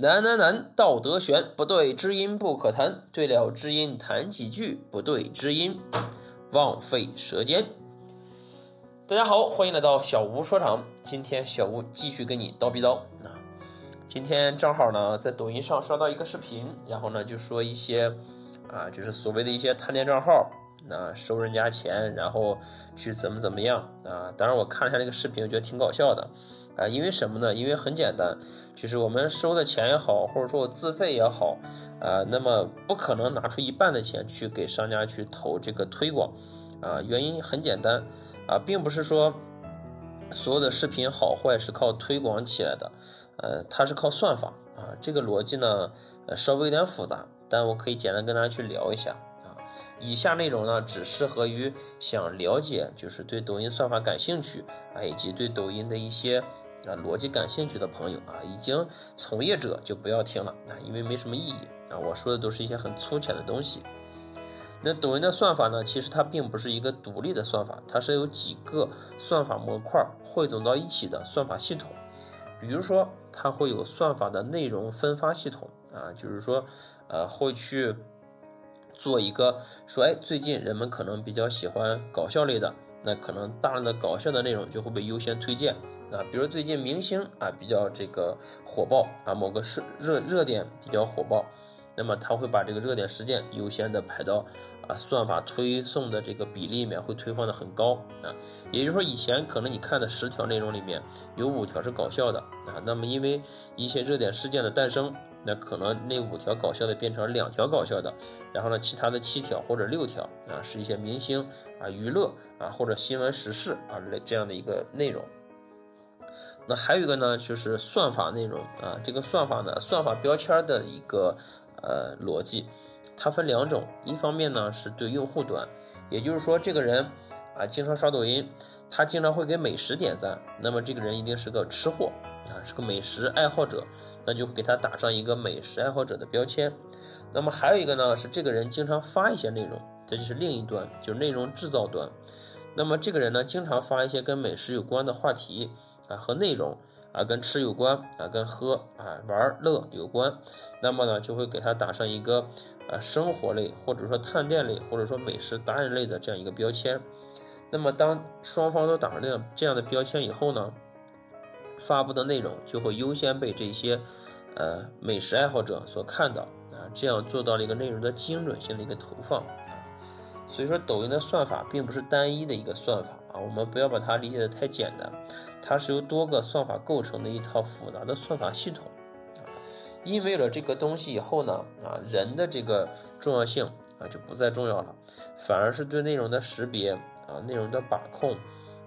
难难难，道德悬，不对知音不可谈，对了知音谈几句，不对知音枉费舌尖。大家好，欢迎来到小吴说场，今天小吴继续跟你叨逼叨啊。今天正好呢，在抖音上刷到一个视频，然后呢就说一些啊，就是所谓的一些探店账号，那收人家钱，然后去怎么怎么样啊。当然我看了一下这个视频，我觉得挺搞笑的。啊，因为什么呢？因为很简单，就是我们收的钱也好，或者说我自费也好，啊，那么不可能拿出一半的钱去给商家去投这个推广，啊，原因很简单，啊，并不是说所有的视频好坏是靠推广起来的，呃，它是靠算法，啊，这个逻辑呢，呃，稍微有点复杂，但我可以简单跟大家去聊一下，啊，以下内容呢，只适合于想了解，就是对抖音算法感兴趣，啊，以及对抖音的一些。啊，逻辑感兴趣的朋友啊，已经从业者就不要听了啊，因为没什么意义啊。我说的都是一些很粗浅的东西。那抖音的算法呢，其实它并不是一个独立的算法，它是由几个算法模块汇总到一起的算法系统。比如说，它会有算法的内容分发系统啊，就是说，呃，会去做一个说，哎，最近人们可能比较喜欢搞笑类的，那可能大量的搞笑的内容就会被优先推荐。啊，比如最近明星啊比较这个火爆啊，某个事热热点比较火爆，那么他会把这个热点事件优先的排到啊算法推送的这个比例里面会推放的很高啊，也就是说以前可能你看的十条内容里面有五条是搞笑的啊，那么因为一些热点事件的诞生，那可能那五条搞笑的变成两条搞笑的，然后呢其他的七条或者六条啊是一些明星啊娱乐啊或者新闻时事啊类这样的一个内容。那还有一个呢，就是算法内容啊，这个算法呢，算法标签的一个呃逻辑，它分两种，一方面呢是对用户端，也就是说这个人啊经常刷抖音，他经常会给美食点赞，那么这个人一定是个吃货啊，是个美食爱好者，那就会给他打上一个美食爱好者的标签。那么还有一个呢是这个人经常发一些内容，这就是另一端，就是内容制造端。那么这个人呢经常发一些跟美食有关的话题。啊，和内容啊，跟吃有关啊，跟喝啊玩乐有关，那么呢，就会给他打上一个啊生活类，或者说探店类，或者说美食达人类的这样一个标签。那么当双方都打上这样这样的标签以后呢，发布的内容就会优先被这些呃美食爱好者所看到啊，这样做到了一个内容的精准性的一个投放啊。所以说，抖音的算法并不是单一的一个算法。啊，我们不要把它理解的太简单，它是由多个算法构成的一套复杂的算法系统。因为了这个东西以后呢，啊，人的这个重要性啊就不再重要了，反而是对内容的识别啊、内容的把控、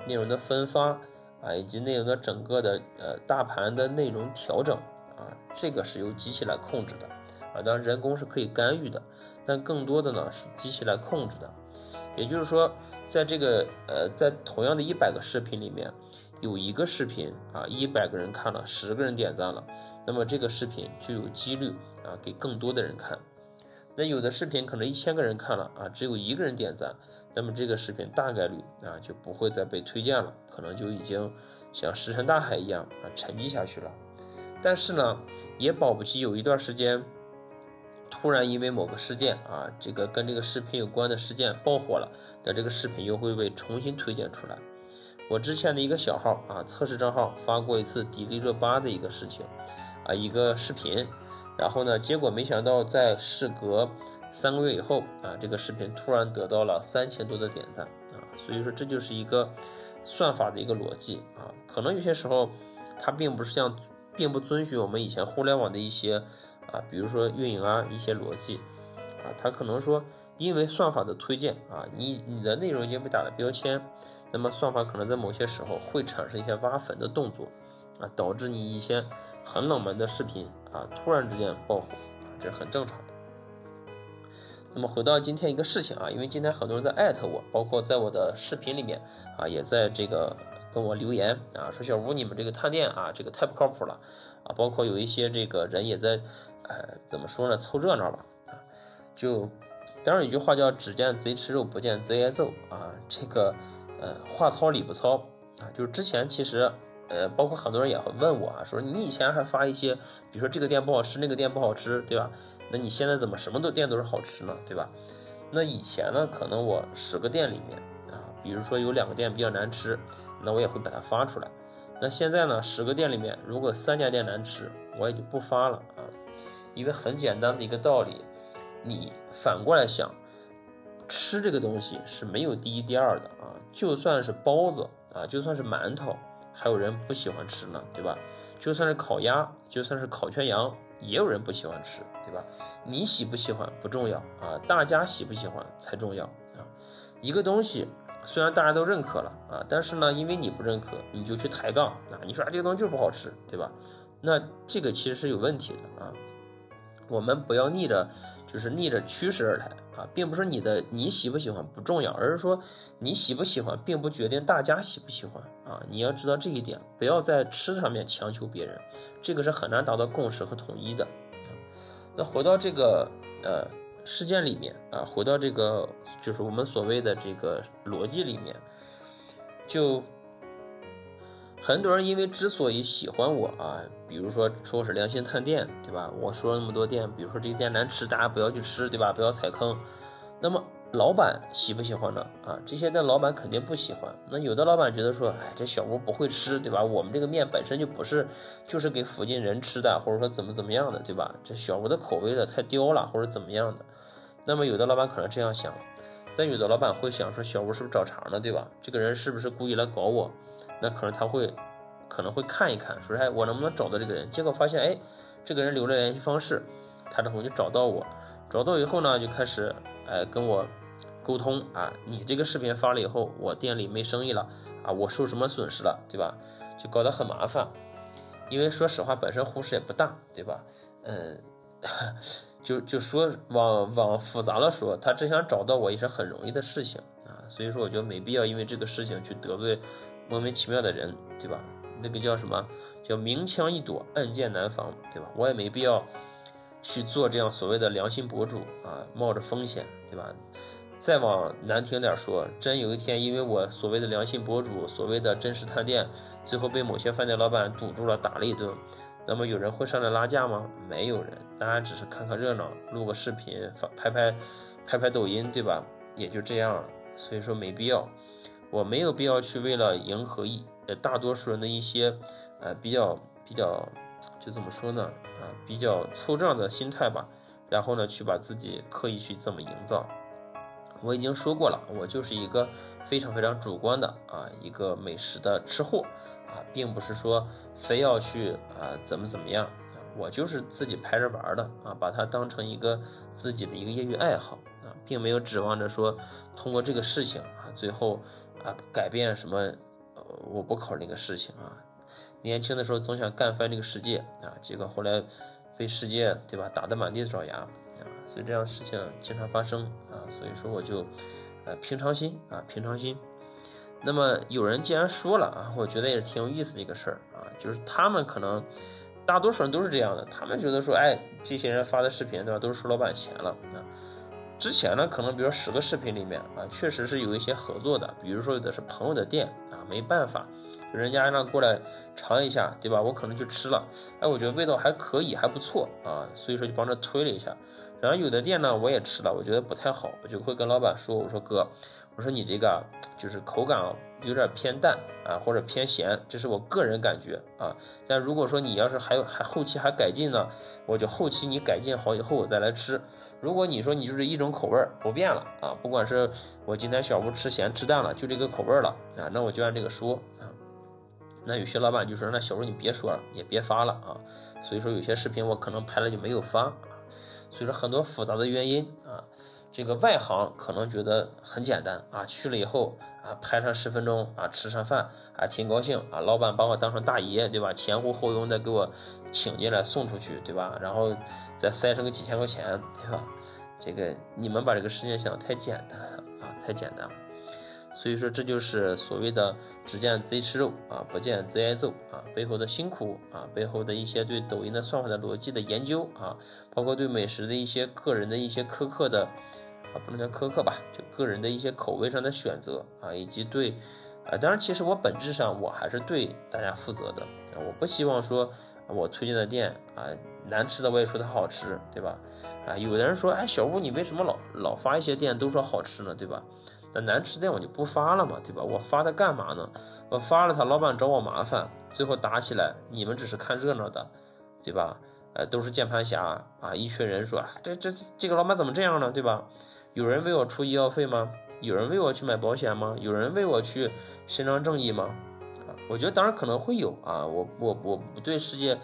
内容的分发啊，以及内容的整个的呃大盘的内容调整啊，这个是由机器来控制的。啊，当然人工是可以干预的，但更多的呢是机器来控制的。也就是说，在这个呃，在同样的一百个视频里面，有一个视频啊，一百个人看了，十个人点赞了，那么这个视频就有几率啊给更多的人看。那有的视频可能一千个人看了啊，只有一个人点赞，那么这个视频大概率啊就不会再被推荐了，可能就已经像石沉大海一样啊沉寂下去了。但是呢，也保不齐有一段时间。突然因为某个事件啊，这个跟这个视频有关的事件爆火了，那这个视频又会被重新推荐出来。我之前的一个小号啊，测试账号发过一次迪丽热巴的一个事情啊，一个视频，然后呢，结果没想到在事隔三个月以后啊，这个视频突然得到了三千多的点赞啊，所以说这就是一个算法的一个逻辑啊，可能有些时候它并不是像，并不遵循我们以前互联网的一些。啊，比如说运营啊，一些逻辑，啊，它可能说，因为算法的推荐啊，你你的内容已经被打了标签，那么算法可能在某些时候会产生一些挖粉的动作，啊，导致你一些很冷门的视频啊，突然之间爆火，这是很正常的。那么回到今天一个事情啊，因为今天很多人在艾特我，包括在我的视频里面啊，也在这个跟我留言啊，说小吴你们这个探店啊，这个太不靠谱了。啊，包括有一些这个人也在，呃，怎么说呢，凑热闹吧，啊，就，当然有句话叫“只见贼吃肉，不见贼挨揍”啊，这个，呃，话糙理不糙啊，就是之前其实，呃，包括很多人也会问我啊，说你以前还发一些，比如说这个店不好吃，那个店不好吃，对吧？那你现在怎么什么都店都是好吃呢，对吧？那以前呢，可能我十个店里面啊，比如说有两个店比较难吃，那我也会把它发出来。那现在呢，十个店里面如果三家店难吃，我也就不发了啊，因为很简单的一个道理，你反过来想，吃这个东西是没有第一第二的啊，就算是包子啊，就算是馒头，还有人不喜欢吃呢，对吧？就算是烤鸭，就算是烤全羊。也有人不喜欢吃，对吧？你喜不喜欢不重要啊，大家喜不喜欢才重要啊。一个东西虽然大家都认可了啊，但是呢，因为你不认可，你就去抬杠啊，你说啊这个东西就是不好吃，对吧？那这个其实是有问题的啊。我们不要逆着，就是逆着趋势而来啊，并不是你的你喜不喜欢不重要，而是说你喜不喜欢并不决定大家喜不喜欢啊。你要知道这一点，不要在吃上面强求别人，这个是很难达到共识和统一的。那回到这个呃事件里面啊，回到这个就是我们所谓的这个逻辑里面，就。很多人因为之所以喜欢我啊，比如说说我是良心探店，对吧？我说了那么多店，比如说这个店难吃，大家不要去吃，对吧？不要踩坑。那么老板喜不喜欢呢？啊，这些店老板肯定不喜欢。那有的老板觉得说，哎，这小吴不会吃，对吧？我们这个面本身就不是，就是给附近人吃的，或者说怎么怎么样的，对吧？这小吴的口味的太刁了，或者怎么样的。那么有的老板可能这样想，但有的老板会想说，小吴是不是找茬呢？对吧？这个人是不是故意来搞我？那可能他会，可能会看一看，说哎，我能不能找到这个人？结果发现，哎，这个人留了联系方式，他之后就找到我，找到以后呢，就开始哎跟我沟通啊，你这个视频发了以后，我店里没生意了啊，我受什么损失了，对吧？就搞得很麻烦，因为说实话，本身红石也不大，对吧？嗯，就就说往往复杂了说，他只想找到我也是很容易的事情啊，所以说我觉得没必要因为这个事情去得罪。莫名其妙的人，对吧？那个叫什么？叫明枪易躲，暗箭难防，对吧？我也没必要去做这样所谓的良心博主啊，冒着风险，对吧？再往难听点说，真有一天因为我所谓的良心博主，所谓的真实探店，最后被某些饭店老板堵住了，打了一顿，那么有人会上来拉架吗？没有人，大家只是看看热闹，录个视频，发拍拍拍拍抖音，对吧？也就这样了，所以说没必要。我没有必要去为了迎合一呃大多数人的一些，呃比较比较，就怎么说呢啊比较凑账的心态吧，然后呢去把自己刻意去这么营造。我已经说过了，我就是一个非常非常主观的啊一个美食的吃货啊，并不是说非要去啊怎么怎么样啊，我就是自己拍着玩的啊，把它当成一个自己的一个业余爱好啊，并没有指望着说通过这个事情啊最后。啊，改变什么？呃，我不考虑那个事情啊。年轻的时候总想干翻这个世界啊，结果后来被世界对吧打得满地找牙，所以这样事情经常发生啊。所以说我就呃平常心啊，平常心。那么有人既然说了啊，我觉得也是挺有意思的一个事儿啊，就是他们可能大多数人都是这样的，他们觉得说，哎，这些人发的视频对吧，都是收老板钱了啊。之前呢，可能比如说十个视频里面啊，确实是有一些合作的，比如说有的是朋友的店啊，没办法，人家让过来尝一下，对吧？我可能就吃了，哎，我觉得味道还可以，还不错啊，所以说就帮着推了一下。然后有的店呢，我也吃了，我觉得不太好，我就会跟老板说，我说哥，我说你这个就是口感啊。有点偏淡啊，或者偏咸，这是我个人感觉啊。但如果说你要是还有还后期还改进呢，我就后期你改进好以后我再来吃。如果你说你就是一种口味不变了啊，不管是我今天小吴吃咸吃淡了，就这个口味了啊，那我就按这个说啊。那有些老板就说，那小吴你别说了，也别发了啊。所以说有些视频我可能拍了就没有发啊。所以说很多复杂的原因啊。这个外行可能觉得很简单啊，去了以后啊，拍上十分钟啊，吃上饭啊，挺高兴啊，老板把我当成大爷，对吧？前呼后拥的给我请进来送出去，对吧？然后再塞上个几千块钱，对吧？这个你们把这个事情想的太简单了啊，太简单了。所以说这就是所谓的只见贼吃肉啊，不见贼挨揍啊，背后的辛苦啊，背后的一些对抖音的算法的逻辑的研究啊，包括对美食的一些个人的一些苛刻的啊，不能叫苛刻吧，就个人的一些口味上的选择啊，以及对啊，当然，其实我本质上我还是对大家负责的啊，我不希望说我推荐的店啊难吃的我也说它好吃，对吧？啊，有的人说，哎，小吴你为什么老老发一些店都说好吃呢，对吧？那难吃店我就不发了嘛，对吧？我发它干嘛呢？我发了它，老板找我麻烦，最后打起来，你们只是看热闹的，对吧？呃，都是键盘侠啊，一群人说，啊，这这这个老板怎么这样呢，对吧？有人为我出医药费吗？有人为我去买保险吗？有人为我去伸张正义吗？啊，我觉得当然可能会有啊，我我我不对世界，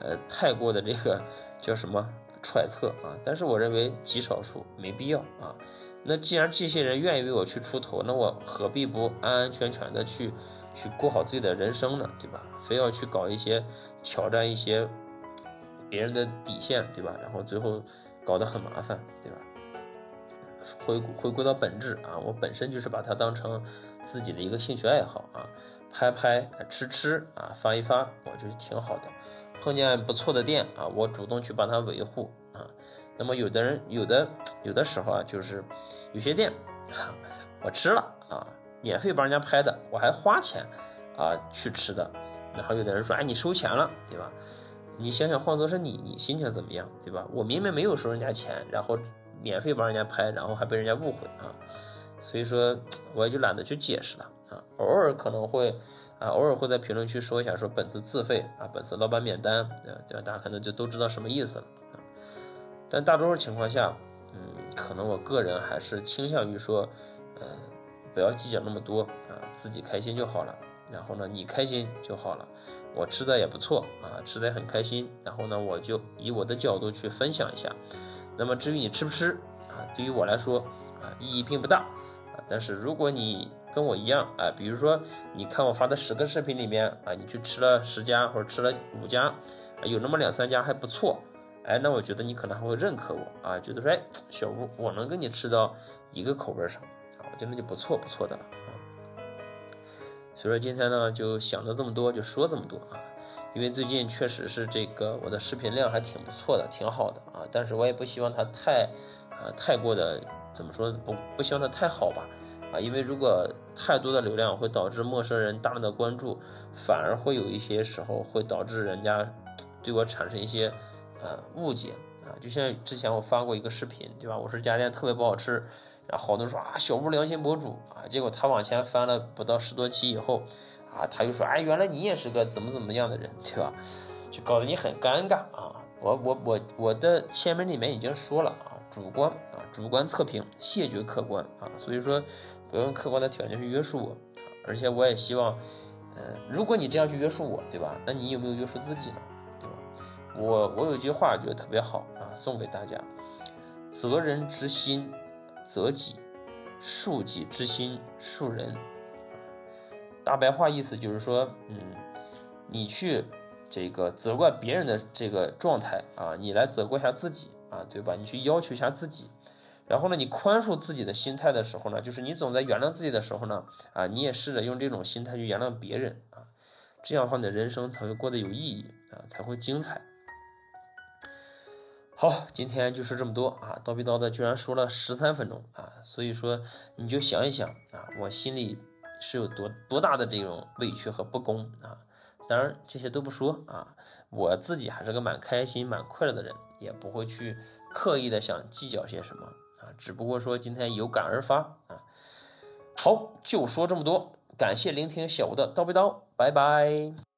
呃，太过的这个叫什么揣测啊，但是我认为极少数没必要啊。那既然这些人愿意为我去出头，那我何必不安安全全的去去过好自己的人生呢？对吧？非要去搞一些挑战一些别人的底线，对吧？然后最后搞得很麻烦，对吧？回回归到本质啊，我本身就是把它当成自己的一个兴趣爱好啊，拍拍吃吃啊，发一发，我觉得挺好的。碰见不错的店啊，我主动去帮他维护啊。那么有的人有的有的时候啊，就是有些店我吃了啊，免费帮人家拍的，我还花钱啊去吃的。然后有的人说，哎，你收钱了，对吧？你想想，换做是你，你心情怎么样，对吧？我明明没有收人家钱，然后。免费帮人家拍，然后还被人家误会啊，所以说我也就懒得去解释了啊。偶尔可能会啊，偶尔会在评论区说一下，说本次自费啊，本次老板免单，对吧？大家可能就都知道什么意思了啊。但大多数情况下，嗯，可能我个人还是倾向于说，嗯，不要计较那么多啊，自己开心就好了。然后呢，你开心就好了。我吃的也不错啊，吃的也很开心。然后呢，我就以我的角度去分享一下。那么至于你吃不吃啊，对于我来说啊意义并不大啊。但是如果你跟我一样啊，比如说你看我发的十个视频里面啊，你去吃了十家或者吃了五家，有那么两三家还不错，哎，那我觉得你可能还会认可我啊，觉得说哎小吴我能跟你吃到一个口味上啊，我觉得那就不错不错的了啊。所以说今天呢就想了这么多，就说这么多啊。因为最近确实是这个我的视频量还挺不错的，挺好的啊，但是我也不希望它太，啊太过的怎么说不不希望它太好吧，啊，因为如果太多的流量会导致陌生人大量的关注，反而会有一些时候会导致人家对我产生一些呃误解啊，就像之前我发过一个视频，对吧？我说这家店特别不好吃，然后好多人说啊小吴良心博主啊，结果他往前翻了不到十多期以后。啊，他就说，哎，原来你也是个怎么怎么样的人，对吧？就搞得你很尴尬啊！我我我我的签名里面已经说了啊，主观啊，主观测评，谢绝客观啊，所以说不用客观的条件去约束我，而且我也希望，呃，如果你这样去约束我，对吧？那你有没有约束自己呢？我我有一句话觉得特别好啊，送给大家：责人之心，责己；恕己之心，恕人。大白话意思就是说，嗯，你去这个责怪别人的这个状态啊，你来责怪一下自己啊，对吧？你去要求一下自己，然后呢，你宽恕自己的心态的时候呢，就是你总在原谅自己的时候呢，啊，你也试着用这种心态去原谅别人啊，这样的话，你的人生才会过得有意义啊，才会精彩。好，今天就说这么多啊，叨逼叨的居然说了十三分钟啊，所以说你就想一想啊，我心里。是有多多大的这种委屈和不公啊！当然这些都不说啊，我自己还是个蛮开心、蛮快乐的人，也不会去刻意的想计较些什么啊。只不过说今天有感而发啊。好，就说这么多，感谢聆听小吴的叨逼叨，拜拜。